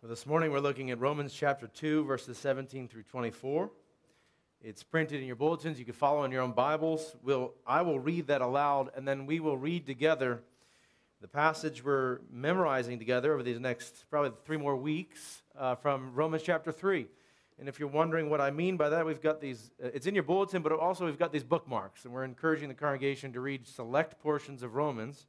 Well, this morning we're looking at Romans chapter 2, verses 17 through 24. It's printed in your bulletins. You can follow in your own Bibles. We'll, I will read that aloud, and then we will read together the passage we're memorizing together over these next probably three more weeks uh, from Romans chapter 3. And if you're wondering what I mean by that, we've got these, uh, it's in your bulletin, but also we've got these bookmarks, and we're encouraging the congregation to read select portions of Romans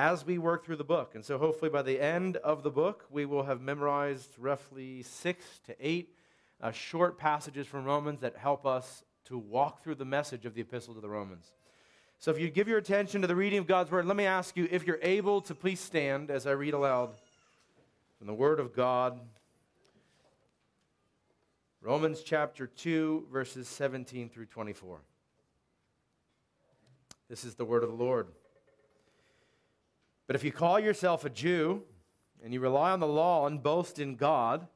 as we work through the book. And so, hopefully, by the end of the book, we will have memorized roughly six to eight uh, short passages from Romans that help us to walk through the message of the epistle to the Romans. So, if you give your attention to the reading of God's word, let me ask you if you're able to please stand as I read aloud from the word of God. Romans chapter 2, verses 17 through 24. This is the word of the Lord. But if you call yourself a Jew and you rely on the law and boast in God,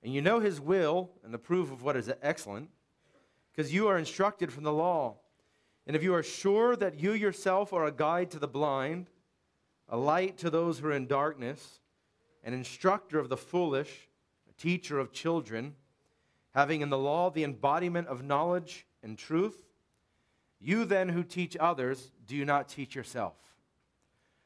and you know his will and approve of what is excellent, because you are instructed from the law, and if you are sure that you yourself are a guide to the blind, a light to those who are in darkness, an instructor of the foolish, a teacher of children, having in the law the embodiment of knowledge and truth, you then who teach others, do you not teach yourself?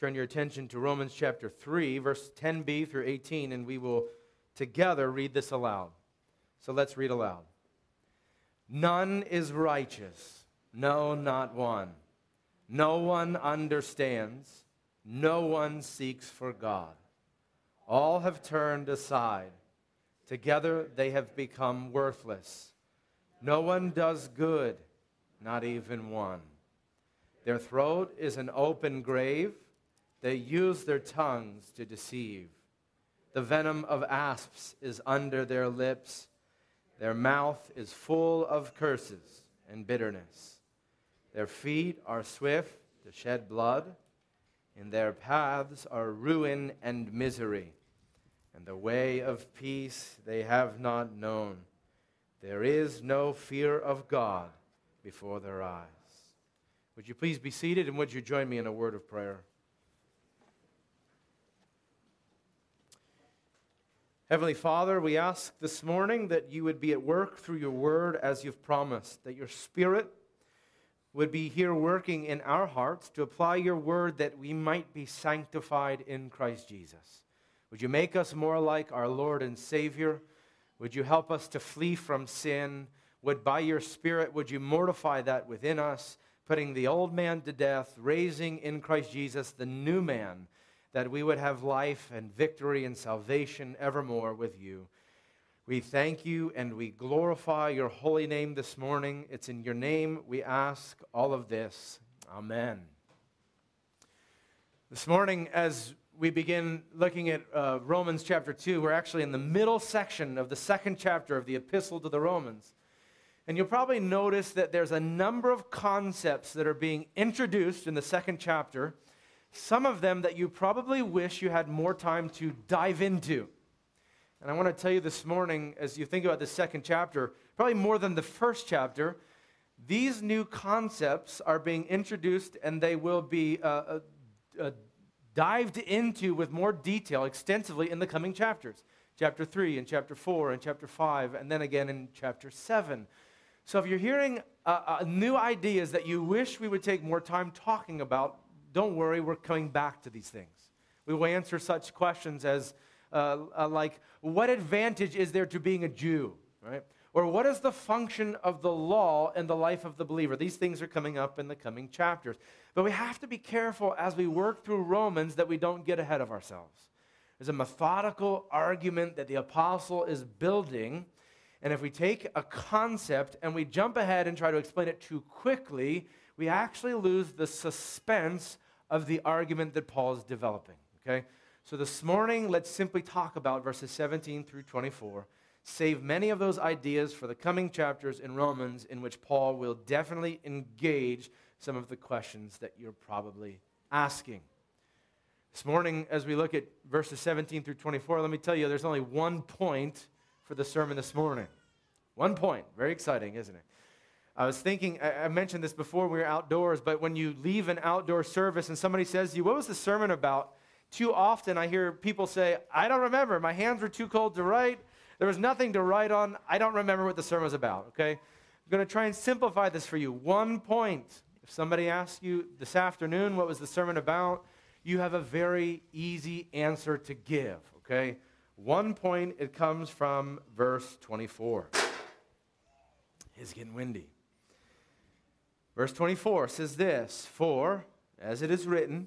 turn your attention to Romans chapter 3, verse 10b through 18, and we will together read this aloud. So let's read aloud. None is righteous, no, not one. No one understands, no one seeks for God. All have turned aside. Together they have become worthless. No one does good, not even one. Their throat is an open grave they use their tongues to deceive. The venom of asps is under their lips. Their mouth is full of curses and bitterness. Their feet are swift to shed blood. In their paths are ruin and misery. And the way of peace they have not known. There is no fear of God before their eyes. Would you please be seated and would you join me in a word of prayer? Heavenly Father, we ask this morning that you would be at work through your word as you've promised, that your spirit would be here working in our hearts to apply your word that we might be sanctified in Christ Jesus. Would you make us more like our Lord and Savior? Would you help us to flee from sin? Would by your spirit would you mortify that within us, putting the old man to death, raising in Christ Jesus the new man? That we would have life and victory and salvation evermore with you. We thank you and we glorify your holy name this morning. It's in your name we ask all of this. Amen. This morning, as we begin looking at uh, Romans chapter 2, we're actually in the middle section of the second chapter of the Epistle to the Romans. And you'll probably notice that there's a number of concepts that are being introduced in the second chapter some of them that you probably wish you had more time to dive into. And I want to tell you this morning, as you think about the second chapter, probably more than the first chapter, these new concepts are being introduced and they will be uh, uh, uh, dived into with more detail extensively in the coming chapters chapter 3 and chapter 4 and chapter 5, and then again in chapter 7. So if you're hearing uh, uh, new ideas that you wish we would take more time talking about, don't worry, we're coming back to these things. We will answer such questions as, uh, uh, like, what advantage is there to being a Jew, right? Or what is the function of the law in the life of the believer? These things are coming up in the coming chapters. But we have to be careful as we work through Romans that we don't get ahead of ourselves. There's a methodical argument that the apostle is building. And if we take a concept and we jump ahead and try to explain it too quickly, we actually lose the suspense of the argument that Paul is developing. Okay? So this morning, let's simply talk about verses 17 through 24. save many of those ideas for the coming chapters in Romans, in which Paul will definitely engage some of the questions that you're probably asking. This morning, as we look at verses 17 through 24, let me tell you, there's only one point for the sermon this morning. One point. Very exciting, isn't it? I was thinking, I mentioned this before we were outdoors, but when you leave an outdoor service and somebody says to you, What was the sermon about? Too often I hear people say, I don't remember. My hands were too cold to write. There was nothing to write on. I don't remember what the sermon was about, okay? I'm going to try and simplify this for you. One point. If somebody asks you this afternoon, what was the sermon about? You have a very easy answer to give, okay? One point, it comes from verse 24. It's getting windy. Verse 24 says this For, as it is written,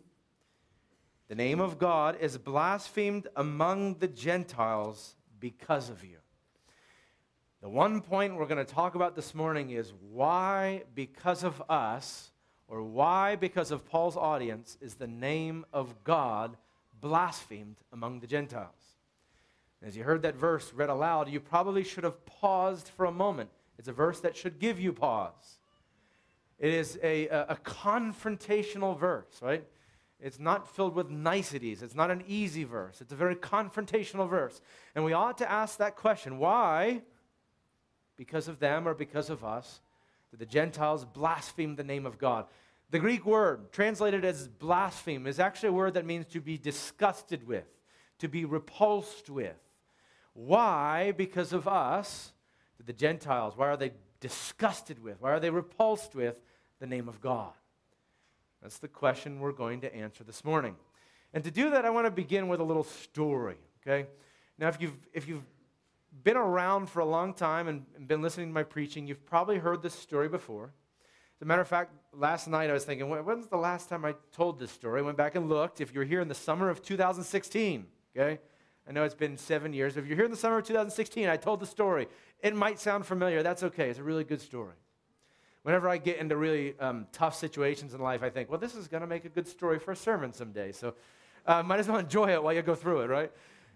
the name of God is blasphemed among the Gentiles because of you. The one point we're going to talk about this morning is why, because of us, or why, because of Paul's audience, is the name of God blasphemed among the Gentiles. As you heard that verse read aloud, you probably should have paused for a moment. It's a verse that should give you pause. It is a, a, a confrontational verse, right? It's not filled with niceties. It's not an easy verse. It's a very confrontational verse. And we ought to ask that question why, because of them or because of us, did the Gentiles blaspheme the name of God? The Greek word translated as blaspheme is actually a word that means to be disgusted with, to be repulsed with. Why, because of us, the Gentiles, why are they disgusted with? Why are they repulsed with the name of God? That's the question we're going to answer this morning. And to do that, I want to begin with a little story, okay? Now, if you've, if you've been around for a long time and, and been listening to my preaching, you've probably heard this story before. As a matter of fact, last night I was thinking, when's the last time I told this story? I went back and looked. If you're here in the summer of 2016, okay? I know it's been seven years. If you're here in the summer of 2016, I told the story. It might sound familiar. That's okay. It's a really good story whenever I get into really um, tough situations in life, I think, well, this is going to make a good story for a sermon someday. So uh, might as well enjoy it while you go through it, right?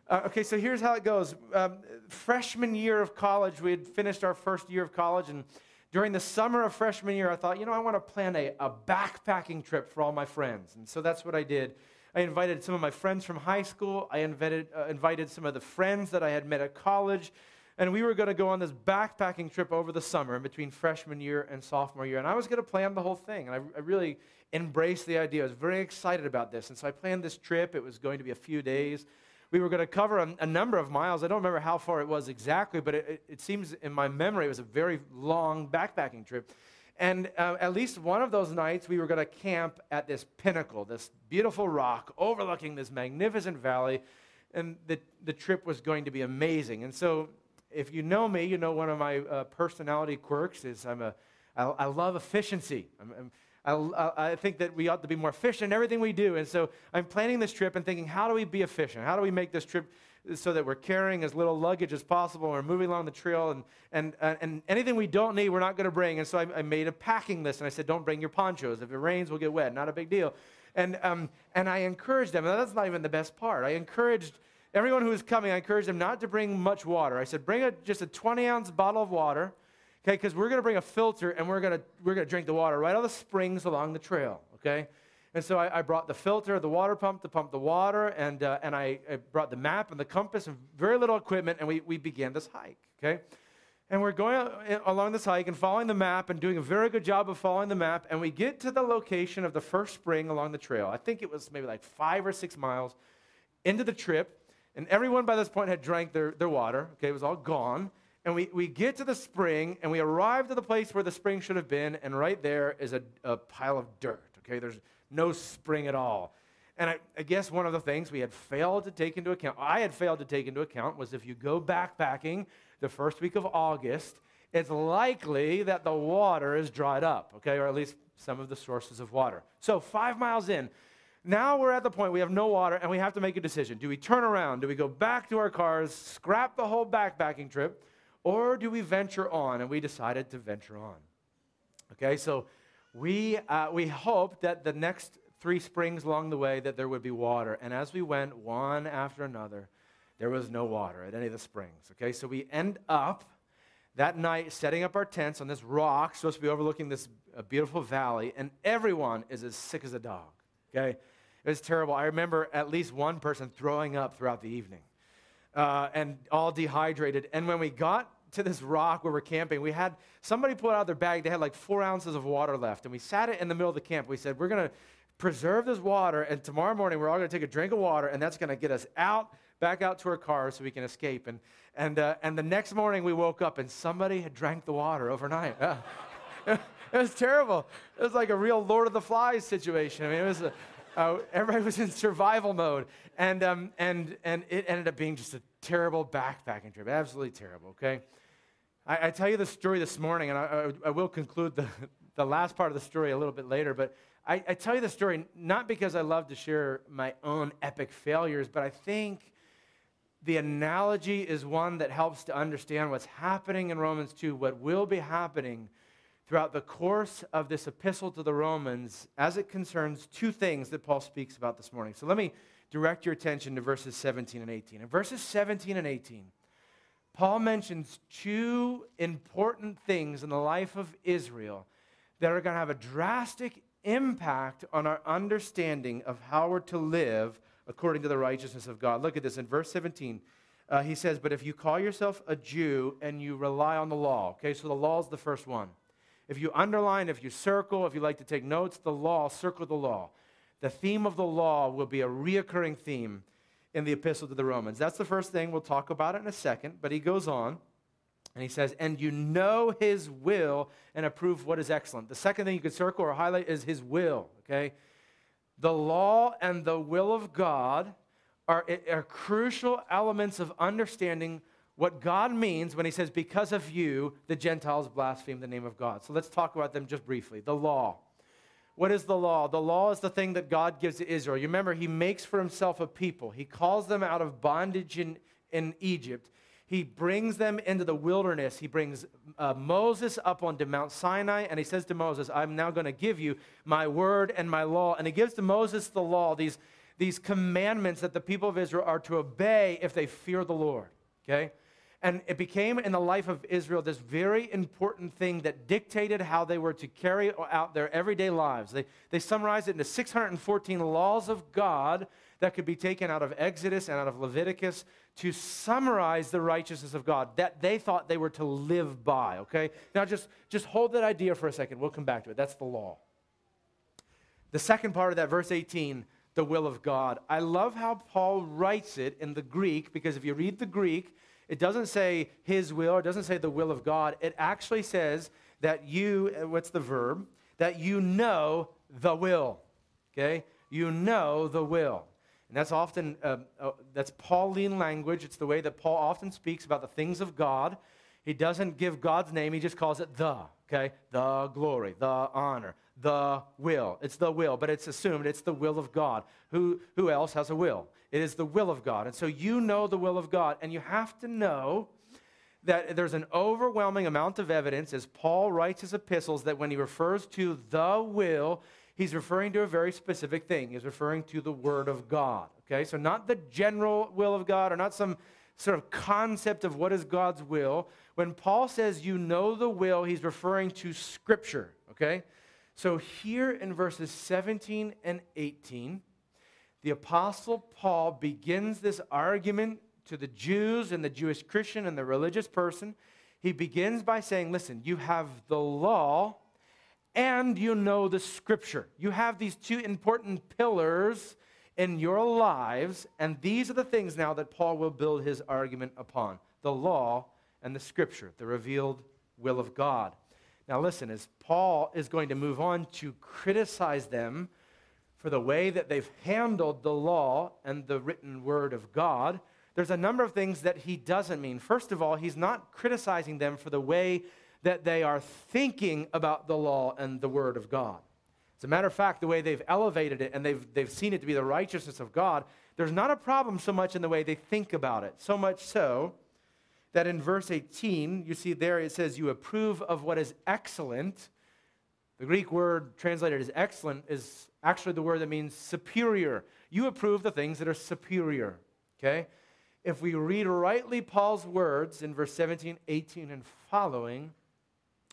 Uh, okay, so here's how it goes. Um, freshman year of college, we had finished our first year of college, and during the summer of freshman year, I thought, you know, I want to plan a, a backpacking trip for all my friends. And so that's what I did. I invited some of my friends from high school. I invited, uh, invited some of the friends that I had met at college. And we were going to go on this backpacking trip over the summer between freshman year and sophomore year. And I was going to plan the whole thing. And I, I, really embraced the idea. I was very excited about this. And so I planned this trip. It was going to be a few days. We were going to cover a, a number of miles. I don't remember how far it was exactly, but it, it, it seems in my memory it was a very long backpacking trip. And uh, at least one of those nights, we were going to camp at this pinnacle, this beautiful rock overlooking this magnificent valley. And the, the trip was going to be amazing. And so if you know me, you know one of my uh, personality quirks is I'm a, I, I love efficiency. I'm, I'm, I, I think that we ought to be more efficient in everything we do. And so I'm planning this trip and thinking, how do we be efficient? How do we make this trip so that we're carrying as little luggage as possible? We're moving along the trail, and, and, uh, and anything we don't need, we're not going to bring. And so I, I, made a packing list, and I said, don't bring your ponchos. If it rains, we'll get wet. Not a big deal. And, um, and I encouraged them. And that's not even the best part. I encouraged everyone who was coming, I encouraged them not to bring much water. I said, bring a, just a 20 ounce bottle of water, okay, because we're going to bring a filter and we're going to we're going to drink the water right out of the springs along the trail, okay? And so I, I brought the filter, the water pump to pump the water, and, uh, and I, I, brought the map and the compass and very little equipment, and we, we began this hike, okay? And we're going along this hike and following the map and doing a very good job of following the map, and we get to the location of the first spring along the trail. I think it was maybe like five or six miles into the trip, and everyone by this point had drank their, their water. Okay, it was all gone. And we, we get to the spring, and we arrive to the place where the spring should have been, and right there is a, a pile of dirt. Okay, there's no spring at all. And I, I, guess one of the things we had failed to take into account, I had failed to take into account, was if you go backpacking the first week of August, it's likely that the water is dried up, okay, or at least some of the sources of water. So, five miles in, now we're at the point we have no water and we have to make a decision. Do we turn around? Do we go back to our cars, scrap the whole backpacking trip, or do we venture on? And we decided to venture on. Okay, so we, uh, we hoped that the next three springs along the way that there would be water. And as we went one after another, there was no water at any of the springs. Okay, so we end up that night setting up our tents on this rock, supposed to be overlooking this uh, beautiful valley, and everyone is as sick as a dog. Okay, it was terrible. I remember at least one person throwing up throughout the evening uh, and all dehydrated. And when we got to this rock where we're camping, we had somebody pull out their bag. They had like four ounces of water left, and we sat it in the middle of the camp. We said, We're going to preserve this water, and tomorrow morning we're all going to take a drink of water, and that's going to get us out, back out to our cars so we can escape. And, and, uh, and the next morning we woke up, and somebody had drank the water overnight. it was terrible. It was like a real Lord of the Flies situation. I mean, it was. A, uh, everybody was in survival mode, and, um, and, and it ended up being just a terrible backpacking trip, absolutely terrible, okay? I, I tell you the story this morning, and I, I, I, will conclude the, the last part of the story a little bit later, but I, I tell you the story not because I love to share my own epic failures, but I think the analogy is one that helps to understand what's happening in Romans 2, what will be happening throughout the course of this epistle to the Romans as it concerns two things that Paul speaks about this morning. So let me direct your attention to verses 17 and 18. In verses 17 and 18, Paul mentions two important things in the life of Israel that are going to have a drastic impact on our understanding of how we're to live according to the righteousness of God. Look at this in verse 17. Uh, he says, But if you call yourself a Jew and you rely on the law, okay, so the law is the first one. If you underline, if you circle, if you like to take notes, the law, circle the law. The theme of the law will be a reoccurring theme in the epistle to the Romans. That's the first thing. We'll talk about it in a second. But he goes on and he says, And you know his will and approve what is excellent. The second thing you could circle or highlight is his will, okay? The law and the will of God are, are crucial elements of understanding what God means when he says, Because of you, the Gentiles blaspheme the name of God. So let's talk about them just briefly. The law. What is the law? The law is the thing that God gives to Israel. You remember, he makes for himself a people, he calls them out of bondage in, in Egypt. He brings them into the wilderness. He brings uh, Moses up onto Mount Sinai, and he says to Moses, I'm now going to give you my word and my law. And he gives to Moses the law, these, these commandments that the people of Israel are to obey if they fear the Lord. Okay? And it became in the life of Israel this very important thing that dictated how they were to carry out their everyday lives. They, they summarized it into 614 laws of God that could be taken out of Exodus and out of Leviticus to summarize the righteousness of God that they thought they were to live by, okay? Now just, just hold that idea for a second. We'll come back to it. That's the law. The second part of that, verse 18, the will of God. I love how Paul writes it in the Greek because if you read the Greek, it doesn't say his will, it doesn't say the will of God. It actually says that you, uh, what's the verb? That you know the will. Okay? You know the will. And that's often, uh, uh, that's Pauline language. It's the way that Paul often speaks about the things of God. He doesn't give God's name, he just calls it the, okay? The glory, the honor, the will. It's the will, but it's assumed it's the will of God. Who, who else has a will? It is the will of God. And so you know the will of God, and you have to know that there's an overwhelming amount of evidence as Paul writes his epistles that when he refers to the will, he's referring to a very specific thing. He's referring to the Word of God. Okay, so not the general will of God or not some sort of concept of what is God's will. When Paul says you know the will, he's referring to Scripture. Okay, so here in verses 17 and 18, the Apostle Paul begins this argument to the Jews and the Jewish Christian and the religious person. He begins by saying, Listen, you have the law and you know the scripture. You have these two important pillars in your lives, and these are the things now that Paul will build his argument upon the law and the scripture, the revealed will of God. Now, listen, as Paul is going to move on to criticize them for the way that they've handled the law and the written word of God, there's a number of things that he doesn't mean. First of all, he's not criticizing them for the way that they are thinking about the law and the word of God. As a matter of fact, the way they've elevated it and they've, they've seen it to be the righteousness of God, there's not a problem so much in the way they think about it. So much so that in verse 18, you see there it says, You approve of what is excellent. The Greek word translated as excellent is actually the word that means superior. You approve the things that are superior. Okay? if we read rightly Paul's words in verse 17, 18, and following,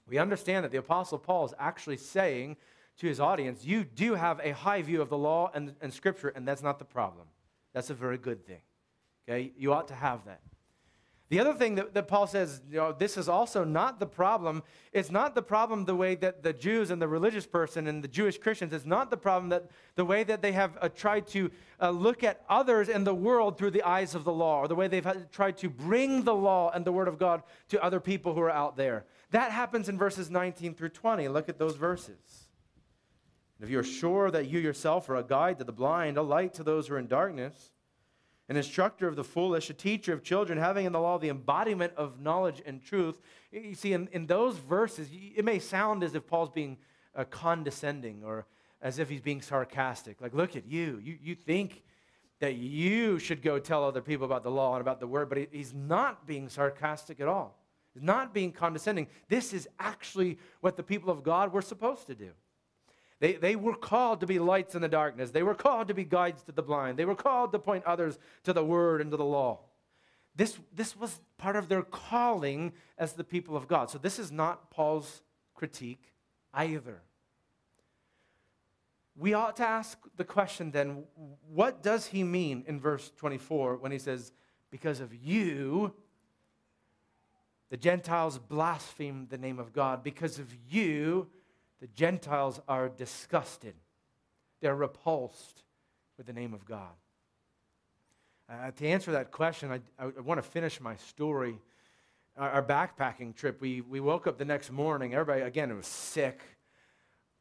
we understand that the Apostle Paul is actually saying to his audience, You do have a high view of the law and, and Scripture, and that's not the problem. That's a very good thing. Okay? You ought to have that. The other thing that, that Paul says, you know, this is also not the problem. It's not the problem the way that the Jews and the religious person and the Jewish Christians, it's not the problem that the way that they have uh, tried to uh, look at others in the world through the eyes of the law, or the way they've tried to bring the law and the Word of God to other people who are out there. That happens in verses 19 through 20. Look at those verses. If you are sure that you yourself are a guide to the blind, a light to those who are in darkness, an instructor of the foolish, a teacher of children, having in the law the embodiment of knowledge and truth. You see, in, in those verses, it may sound as if Paul's being uh, condescending or as if he's being sarcastic. Like, look at you. You, you think that you should go tell other people about the law and about the word, but he, he's not being sarcastic at all. He's not being condescending. This is actually what the people of God were supposed to do. They, they were called to be lights in the darkness. They were called to be guides to the blind. They were called to point others to the word and to the law. This, this was part of their calling as the people of God. So this is not Paul's critique either. We ought to ask the question then what does he mean in verse 24 when he says, Because of you, the Gentiles blaspheme the name of God. Because of you, the Gentiles are disgusted, they're repulsed with the name of God. Uh, to answer that question, I, I, I want to finish my story. Our, our, backpacking trip, we, we woke up the next morning. Everybody, again, it was sick.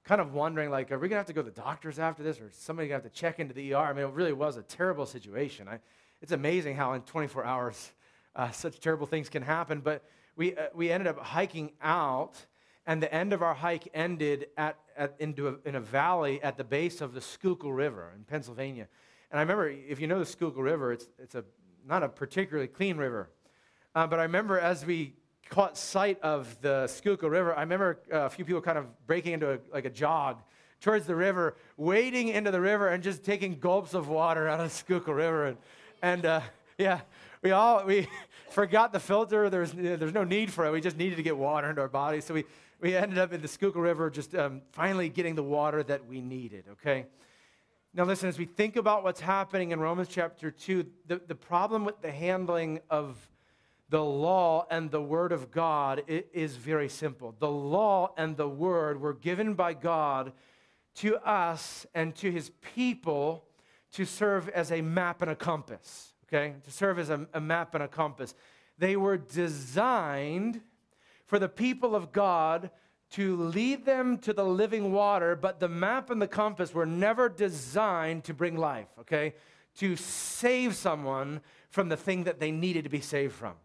Kind of wondering, like, are we going to have to go to the doctors after this, or somebody going to have to check into the ER? I mean, it really was a terrible situation. I, it's amazing how in 24 hours uh, such terrible things can happen. But we, uh, we ended up hiking out and the end of our hike ended at, at into a, in a valley at the base of the Schuylkill River in Pennsylvania. And I remember, if you know the Schuylkill River, it's, it's a, not a particularly clean river. Uh, but I remember as we caught sight of the Schuylkill River, I remember uh, a few people kind of breaking into a, like a jog towards the river, wading into the river and just taking gulps of water out of the Schuylkill River. And, and uh, yeah, we all we forgot the filter. There's, there's no need for it. We just needed to get water into our bodies. So we we ended up in the Schuylkill River just um, finally getting the water that we needed, okay? Now, listen, as we think about what's happening in Romans chapter 2, the, the problem with the handling of the law and the word of God is very simple. The law and the word were given by God to us and to his people to serve as a map and a compass, okay? To serve as a, a map and a compass. They were designed for the people of God to lead them to the living water, but the map and the compass were never designed to bring life, okay? To save someone from the thing that they needed to be saved from.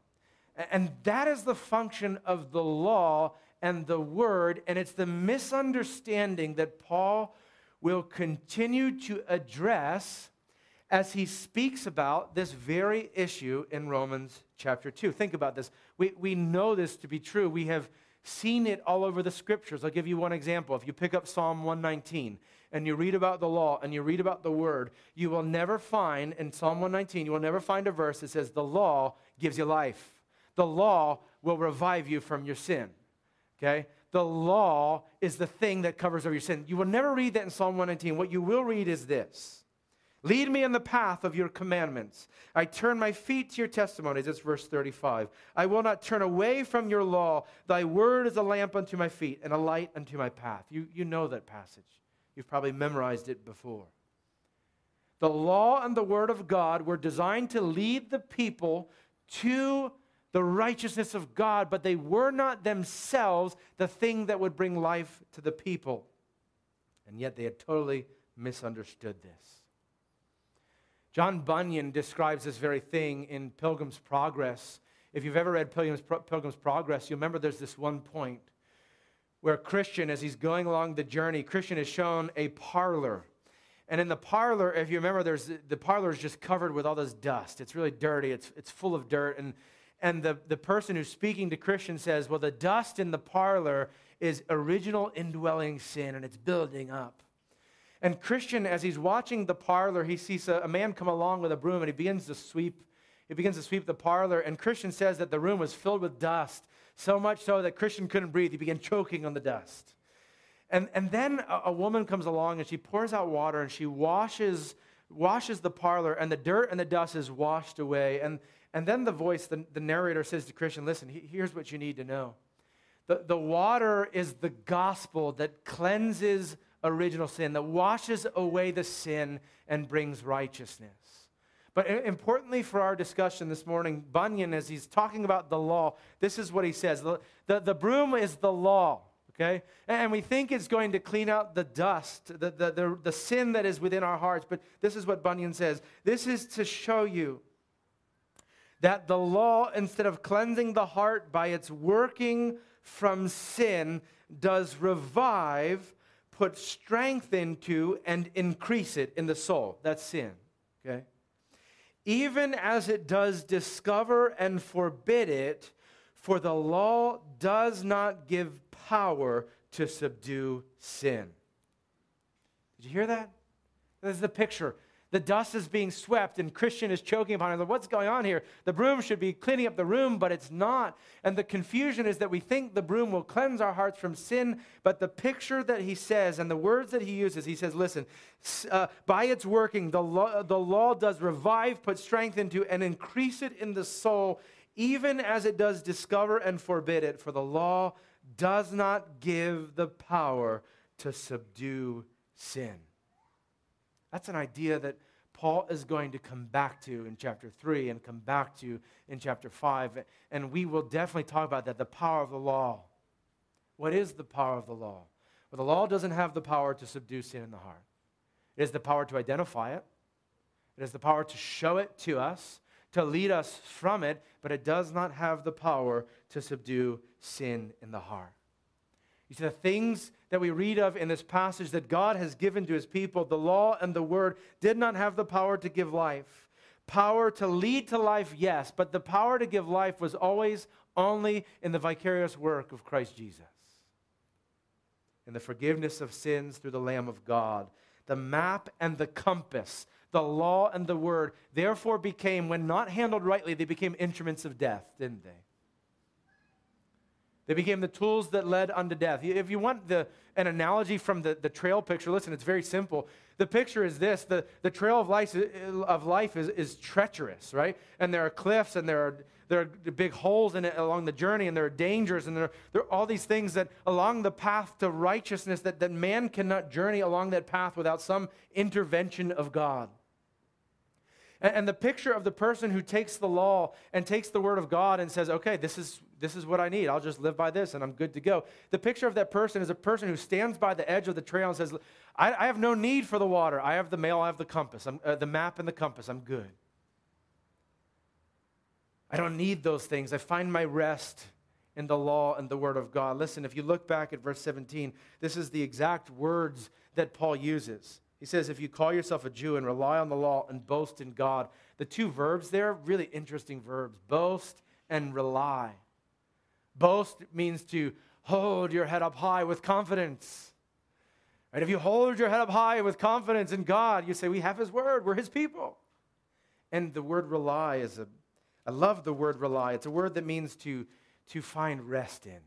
And that is the function of the law and the word, and it's the misunderstanding that Paul will continue to address as he speaks about this very issue in Romans chapter 2. Think about this. We, we know this to be true. We have seen it all over the scriptures. I'll give you one example. If you pick up Psalm 119 and you read about the law and you read about the word, you will never find in Psalm 119, you will never find a verse that says, The law gives you life. The law will revive you from your sin. Okay? The law is the thing that covers over your sin. You will never read that in Psalm 119. What you will read is this Lead me in the path of your commandments. I turn my feet to your testimonies. That's verse 35. I will not turn away from your law. Thy word is a lamp unto my feet and a light unto my path. You, you know that passage. You've probably memorized it before. The law and the word of God were designed to lead the people to the righteousness of God, but they were not themselves the thing that would bring life to the people. And yet they had totally misunderstood this. John Bunyan describes this very thing in Pilgrim's Progress. If you've ever read Pilgrim's, Pilgrim's Progress, you remember there's this one point where Christian, as he's going along the journey, Christian is shown a parlor. And in the parlor, if you remember, there's, the parlor is just covered with all this dust. It's really dirty, it's, it's full of dirt. And, and the, the person who's speaking to Christian says, Well, the dust in the parlor is original indwelling sin, and it's building up. And Christian, as he's watching the parlor, he sees a, a, man come along with a broom and he begins to sweep He begins to sweep the parlor, and Christian says that the room was filled with dust, so much so that Christian couldn't breathe. He began choking on the dust. And, and then a, a woman comes along and she pours out water and she washes, washes the parlor, and the dirt and the dust is washed away. And, and then the voice, the, the narrator says to Christian, Listen, he, here's what you need to know. The, the water is the gospel that cleanses original sin, that washes away the sin and brings righteousness. But importantly for our discussion this morning, Bunyan, as he's talking about the law, this is what he says the, the, the broom is the law okay? And we think it's going to clean out the dust, the, the, the, the, sin that is within our hearts. But this is what Bunyan says this is to show you that the law, instead of cleansing the heart by its working from sin, does revive, put strength into, and increase it in the soul. That's sin, okay? Even as it does discover and forbid it, for the law does not give power to subdue sin. Did you hear that? This is the picture. The dust is being swept, and Christian is choking upon it. What's going on here? The broom should be cleaning up the room, but it's not. And the confusion is that we think the broom will cleanse our hearts from sin, but the picture that he says and the words that he uses, he says, listen, uh, by its working, the law, the law does revive, put strength into, and increase it in the soul, even as it does discover and forbid it. For the law does not give the power to subdue sin. That's an idea that Paul is going to come back to in chapter 3 and come back to in chapter 5. And we will definitely talk about that the power of the law. What is the power of the law? Well, the law doesn't have the power to subdue sin in the heart, it has the power to identify it, it has the power to show it to us, to lead us from it, but it does not have the power to subdue sin in the heart. You see, the things that we read of in this passage that God has given to his people, the law and the word, did not have the power to give life. Power to lead to life, yes, but the power to give life was always only in the vicarious work of Christ Jesus. In the forgiveness of sins through the Lamb of God, the map and the compass, the law and the word, therefore became, when not handled rightly, they became instruments of death, didn't they? They became the tools that led unto death. If you want the, an analogy from the, the trail picture, listen, it's very simple. The picture is this the, the trail of life, uh, of life is, is treacherous, right? And there are cliffs and there are, there are big holes in it along the journey and there are dangers and there are, there are all these things that along the path to righteousness that, that man cannot journey along that path without some intervention of God. And, the picture of the person who takes the law and takes the word of God and says, okay, this is, this is what I need. I'll just live by this and I'm good to go. The picture of that person is a person who stands by the edge of the trail and says, I, I have no need for the water. I have the mail, I have the compass, uh, the map and the compass. I'm good. I don't need those things. I find my rest in the law and the word of God. Listen, if you look back at verse 17, this is the exact words that Paul uses. He says, if you call yourself a Jew and rely on the law and boast in God, the two verbs there, are really interesting verbs boast and rely. Boast means to hold your head up high with confidence. Right? If you hold your head up high with confidence in God, you say, We have His word, we're His people. And the word rely is a, I love the word rely. It's a word that means to, to find rest in.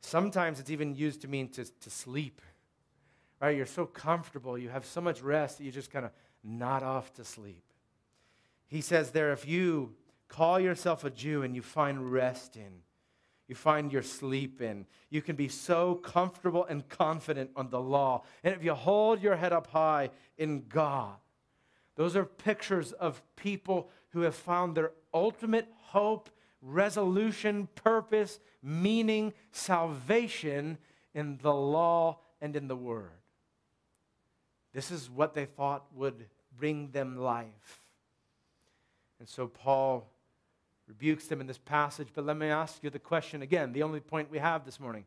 Sometimes it's even used to mean to, to sleep right? You're so comfortable, you have so much rest that you just kind of nod off to sleep. He says there, if you call yourself a Jew and you find rest in, you find your sleep in, you can be so comfortable and confident on the law. And if you hold your head up high in God, those are pictures of people who have found their ultimate hope, resolution, purpose, meaning, salvation in the law and in the Word. This is what they thought would bring them life. And so Paul rebukes them in this passage. But let me ask you the question again, the only point we have this morning.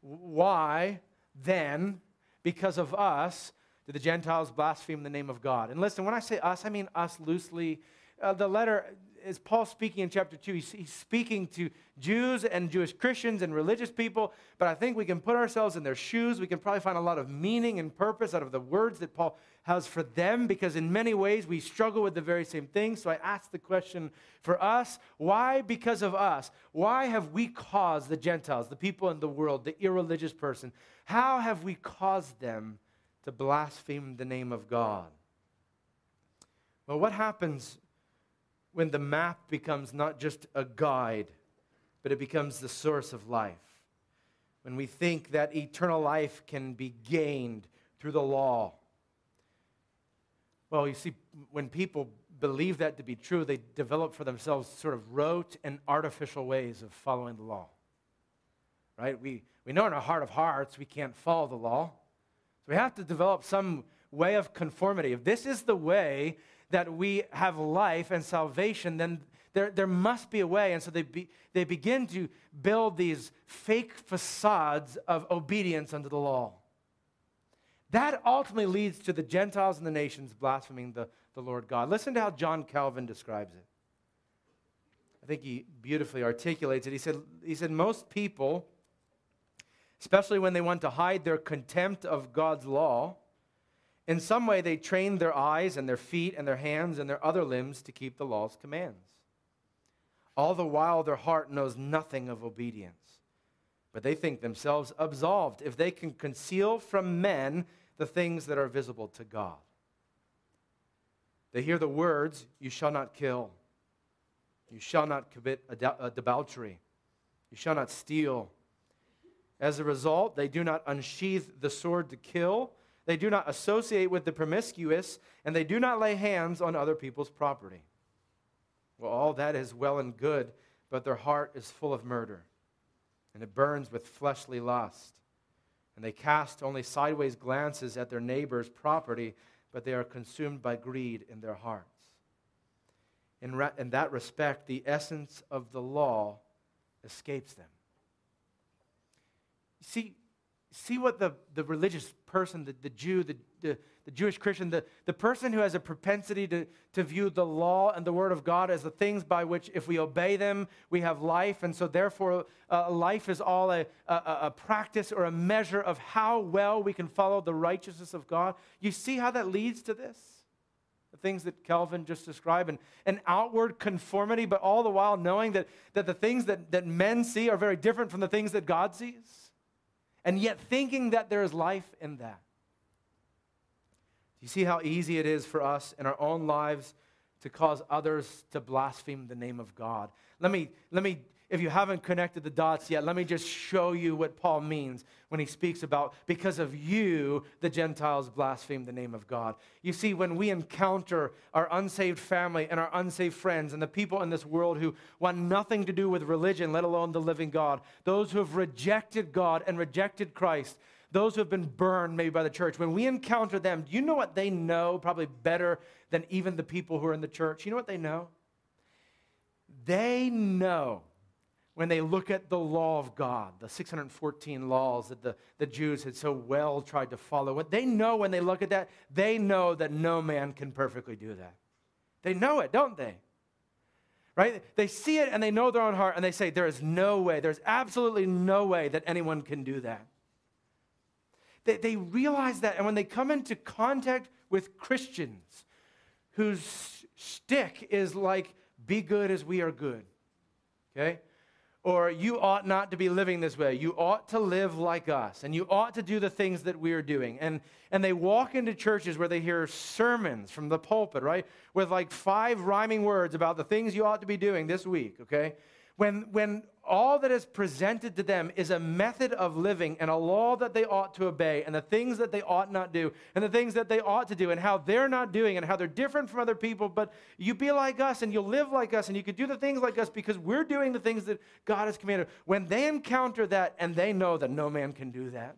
Why then, because of us, did the Gentiles blaspheme the name of God? And listen, when I say us, I mean us loosely. Uh, the letter is Paul speaking in chapter 2. He's, he's, speaking to Jews and Jewish Christians and religious people, but I think we can put ourselves in their shoes. We can probably find a lot of meaning and purpose out of the words that Paul has for them because in many ways we struggle with the very same thing. So I ask the question for us why, because of us, why have we caused the Gentiles, the people in the world, the irreligious person, how have we caused them to blaspheme the name of God? Well, what happens when the map becomes not just a guide, but it becomes the source of life? When we think that eternal life can be gained through the law. Well, you see, when people believe that to be true, they develop for themselves sort of rote and artificial ways of following the law. Right? We, we know in our heart of hearts we can't follow the law. So we have to develop some way of conformity. If this is the way that we have life and salvation, then there, there must be a way. And so they, be, they begin to build these fake facades of obedience under the law. That ultimately leads to the Gentiles and the nations blaspheming the, the Lord God. Listen to how John Calvin describes it. I think he beautifully articulates it. He said, he said Most people, especially when they want to hide their contempt of God's law, in some way, they train their eyes and their feet and their hands and their other limbs to keep the law's commands. All the while, their heart knows nothing of obedience. But they think themselves absolved if they can conceal from men the things that are visible to God. They hear the words, You shall not kill, you shall not commit debauchery, you shall not steal. As a result, they do not unsheath the sword to kill they do not associate with the promiscuous, and they do not lay hands on other people's property. Well, all that is well and good, but their heart is full of murder, and it burns with fleshly lust. And they cast only sideways glances at their neighbor's property, but they are consumed by greed in their hearts. In, re- in that respect, the essence of the law escapes them. See, see what the, the religious person, the, the Jew, the, the, the, Jewish Christian, the, the person who has a propensity to, to view the law and the Word of God as the things by which, if we obey them, we have life. And so, therefore, uh, life is all a, a, a practice or a measure of how well we can follow the righteousness of God. You see how that leads to this? The things that Calvin just described, and an outward conformity, but all the while knowing that, that the things that, that men see are very different from the things that God sees and yet thinking that there is life in that. Do you see how easy it is for us in our own lives to cause others to blaspheme the name of God? Let me, let me if you haven't connected the dots yet, let me just show you what Paul means when he speaks about because of you, the Gentiles blaspheme the name of God. You see, when we encounter our unsaved family and our unsaved friends and the people in this world who want nothing to do with religion, let alone the living God, those who have rejected God and rejected Christ, those who have been burned maybe by the church, when we encounter them, do you know what they know probably better than even the people who are in the church? You know what they know? They know when they look at the law of God, the 614 laws that the, the Jews had so well tried to follow, what they know when they look at that, they know that no man can perfectly do that. They know it, don't they? Right? They see it and they know their own heart and they say, There is no way, there's absolutely no way that anyone can do that. They, they realize that, and when they come into contact with Christians whose shtick is like, Be good as we are good, okay? Or you ought not to be living this way. You ought to live like us, and you ought to do the things that we are doing. And, and they walk into churches where they hear sermons from the pulpit, right? With like five rhyming words about the things you ought to be doing this week, okay? When, when all that is presented to them is a method of living and a law that they ought to obey and the things that they ought not do and the things that they ought to do and how they're not doing and how they're different from other people. But you be like us and you'll live like us and you could do the things like us because we're doing the things that god has commanded. When they encounter that and they know that no man can do that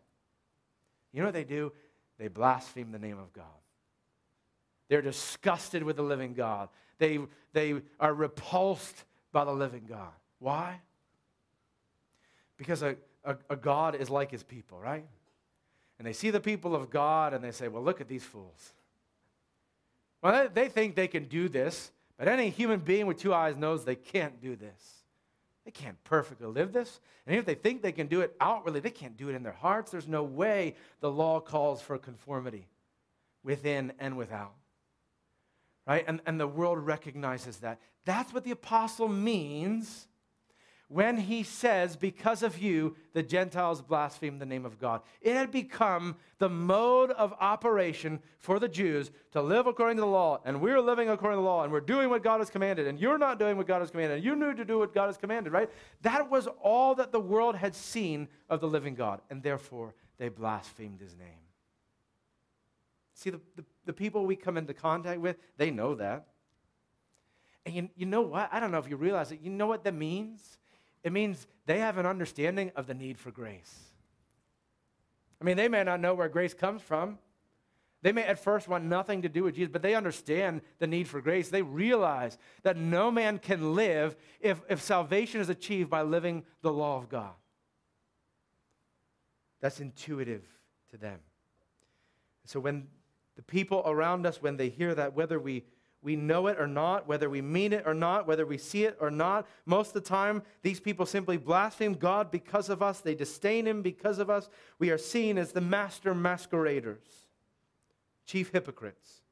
you know what they do? They blaspheme the name of god. They're disgusted with the living god. They, they are repulsed by the living god why because a, a, a God is like his people, right? And they see the people of God and they say, well, look at these fools. Well, they think they can do this But any human being with two eyes knows they can't do this. They can't perfectly live this. And if they think they can do it outwardly, they can't do it in their hearts. There's no way the law calls for conformity within and without. Right? And, and the world recognizes that. That's what the apostle means when he says, Because of you, the Gentiles blaspheme the name of God. It had become the mode of operation for the Jews to live according to the law, and we're living according to the law, and we're doing what God has commanded, and you're not doing what God has commanded, and you need to do what God has commanded, right? That was all that the world had seen of the living God, and therefore they blasphemed his name. See, the, the, the people we come into contact with, they know that. And you, you know what? I don't know if you realize it. You know what that means? It means they have an understanding of the need for grace. I mean, they may not know where grace comes from. They may at first want nothing to do with Jesus, but they understand the need for grace. They realize that no man can live if, if salvation is achieved by living the law of God. That's intuitive to them. So when the people around us, when they hear that, whether we we know it or not, whether we mean it or not, whether we see it or not. Most of the time, these people simply blaspheme God because of us. They disdain Him because of us. We are seen as the master masqueraders, chief hypocrites.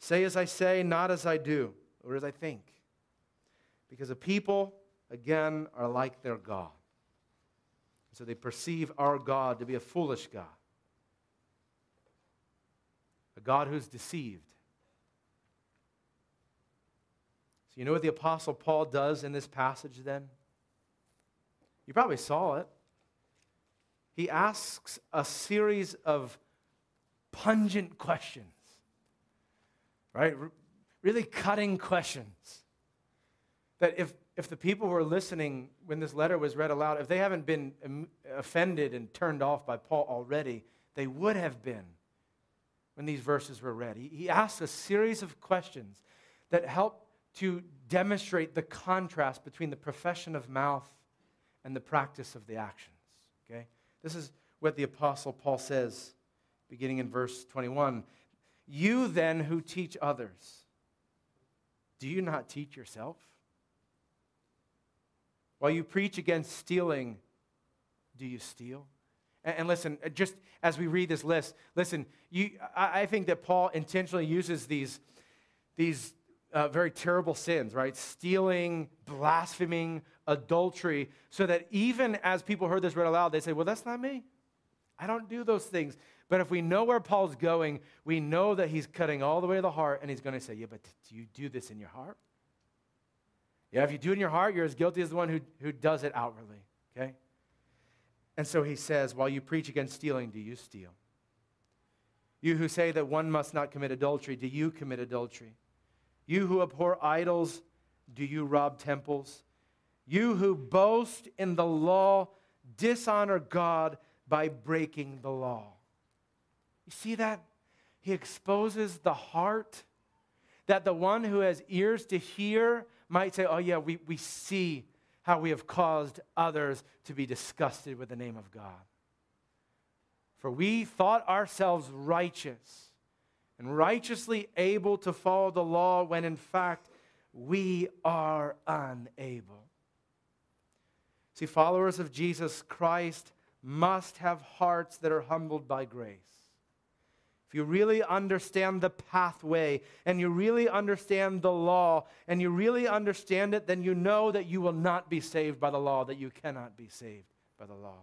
Say as I say, not as I do, or as I think. Because the people, again, are like their God. So they perceive our God to be a foolish God, a God who's deceived So, you know what the Apostle Paul does in this passage then? You probably saw it. He asks a series of pungent questions, right? really cutting questions. That if, if the people were listening when this letter was read aloud, if they haven't been um, offended and turned off by Paul already, they would have been when these verses were read. He, he asks a series of questions that help to demonstrate the contrast between the profession of mouth and the practice of the actions. Okay? This is what the Apostle Paul says, beginning in verse 21. You then who teach others, do you not teach yourself? While you preach against stealing, do you steal? And, listen, uh, just as we read this list, listen, you, I, I think that Paul intentionally uses these, these uh, very terrible sins, right? Stealing, blaspheming, adultery, so that even as people heard this read aloud, they say, Well, that's not me. I don't do those things. But if we know where Paul's going, we know that he's cutting all the way to the heart, and he's going to say, Yeah, but do you do this in your heart? Yeah, if you do it in your heart, you're as guilty as the one who, who does it outwardly, okay? And so he says, While you preach against stealing, do you steal? You who say that one must not commit adultery, do you commit adultery? You who abhor idols, do you rob temples? You who boast in the law, dishonor God by breaking the law. You see that? He exposes the heart that the one who has ears to hear might say, Oh, yeah, we, we see how we have caused others to be disgusted with the name of God. For we thought ourselves righteous and righteously able to follow the law when in fact we are unable. See, followers of Jesus Christ must have hearts that are humbled by grace. If you really understand the pathway and you really understand the law and you really understand it, then you know that you will not be saved by the law, that you cannot be saved by the law.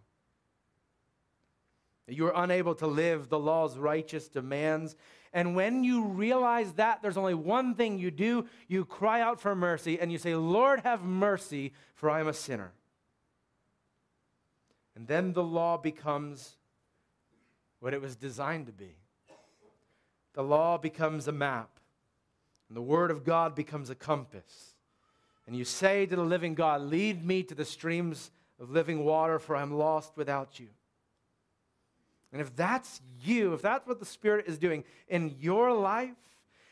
That you are unable to live the law's righteous demands and when you realize that, there's only one thing you do you cry out for mercy and you say, Lord, have mercy, for I am a sinner. And then the law becomes what it was designed to be. The law becomes a map, and the Word of God becomes a compass. And you say to the living God, Lead me to the streams of living water, for I'm lost without you. And if that's you, if that's what the Spirit is doing in your life,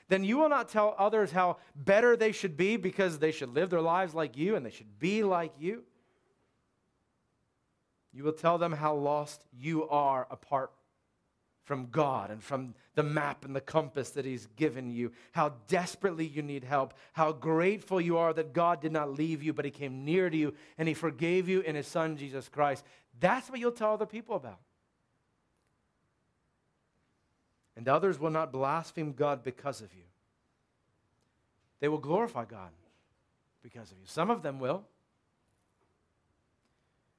then you will not tell others how better they should be because they should live their lives like you and they should be like you. You will tell them how lost you are apart from God and from the map and the compass that He's given you, how desperately you need help, how grateful you are that God did not leave you, but He came near to you and He forgave you in His Son, Jesus Christ. That's what you'll tell other people about. And others will not blaspheme God because of you. They will glorify God because of you. Some of them will.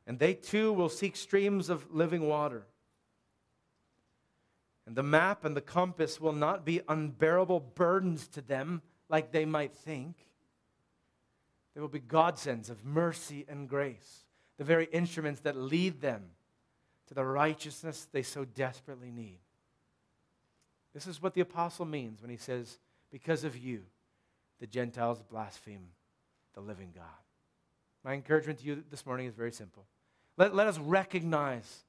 And they too will seek streams of living water. And the map and the compass will not be unbearable burdens to them like they might think. They will be godsends of mercy and grace, the very instruments that lead them to the righteousness they so desperately need. This is what the apostle means when he says, Because of you, the Gentiles blaspheme the living God. My encouragement to you this morning is very simple. Let, let us recognize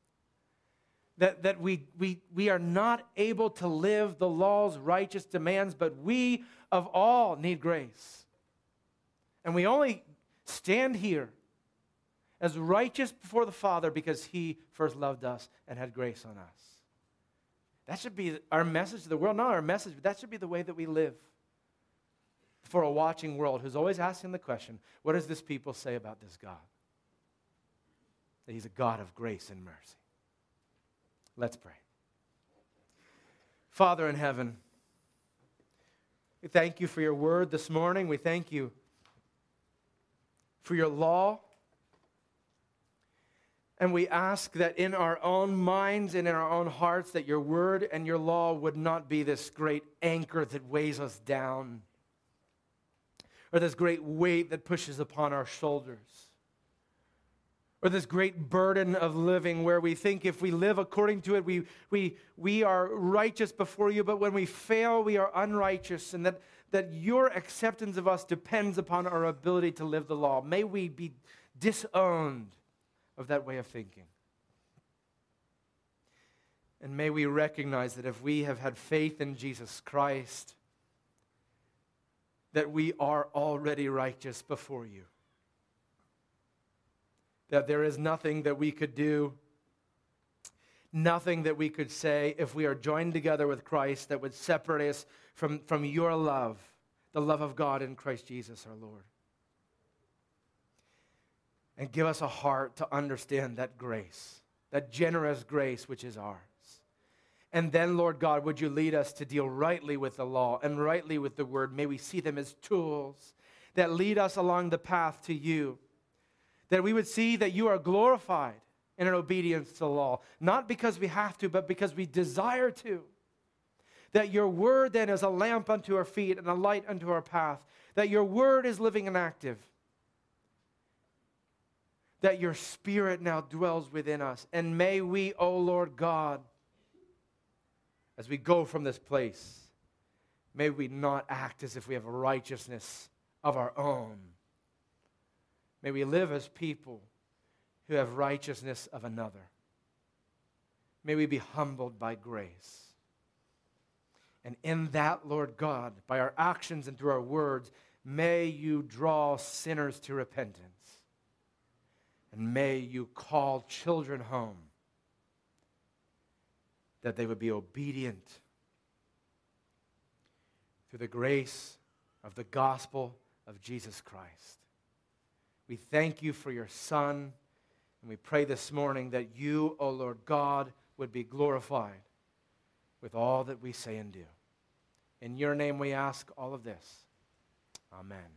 that, that we, we, we are not able to live the law's righteous demands, but we of all need grace. And we only stand here as righteous before the Father because He first loved us and had grace on us. That should be our message to the world, not our message, but that should be the way that we live for a watching world who's always asking the question what does this people say about this God? That He's a God of grace and mercy. Let's pray. Father in heaven, we thank you for your word this morning. We thank you for your law. And we ask that in our own minds and in our own hearts, that your word and your law would not be this great anchor that weighs us down or this great weight that pushes upon our shoulders or this great burden of living where we think if we live according to it, we, we, we are righteous before you, but when we fail, we are unrighteous, and that, that your acceptance of us depends upon our ability to live the law. May we be disowned of that way of thinking. And may we recognize that if we have had faith in Jesus Christ, that we are already righteous before you that there is nothing that we could do, nothing that we could say if we are joined together with Christ that would separate us from, from your love, the love of God in Christ Jesus our Lord. And give us a heart to understand that grace, that generous grace which is ours. And then, Lord God, would you lead us to deal rightly with the law and rightly with the word? May we see them as tools that lead us along the path to you that we would see that you are glorified in our obedience to the law, not because we have to, but because we desire to. That your word then is a lamp unto our feet and a light unto our path. That your word is living and active. That your spirit now dwells within us. And may we, O oh Lord God, as we go from this place, may we not act as if we have a righteousness of our own May we live as people who have righteousness of another. May we be humbled by grace. And in that, Lord God, by our actions and through our words, may you draw sinners to repentance. And may you call children home that they would be obedient through the grace of the gospel of Jesus Christ. We thank you for your Son. And we pray this morning that you, O Lord God, would be glorified with all that we say and do. In your name we ask all of this. Amen.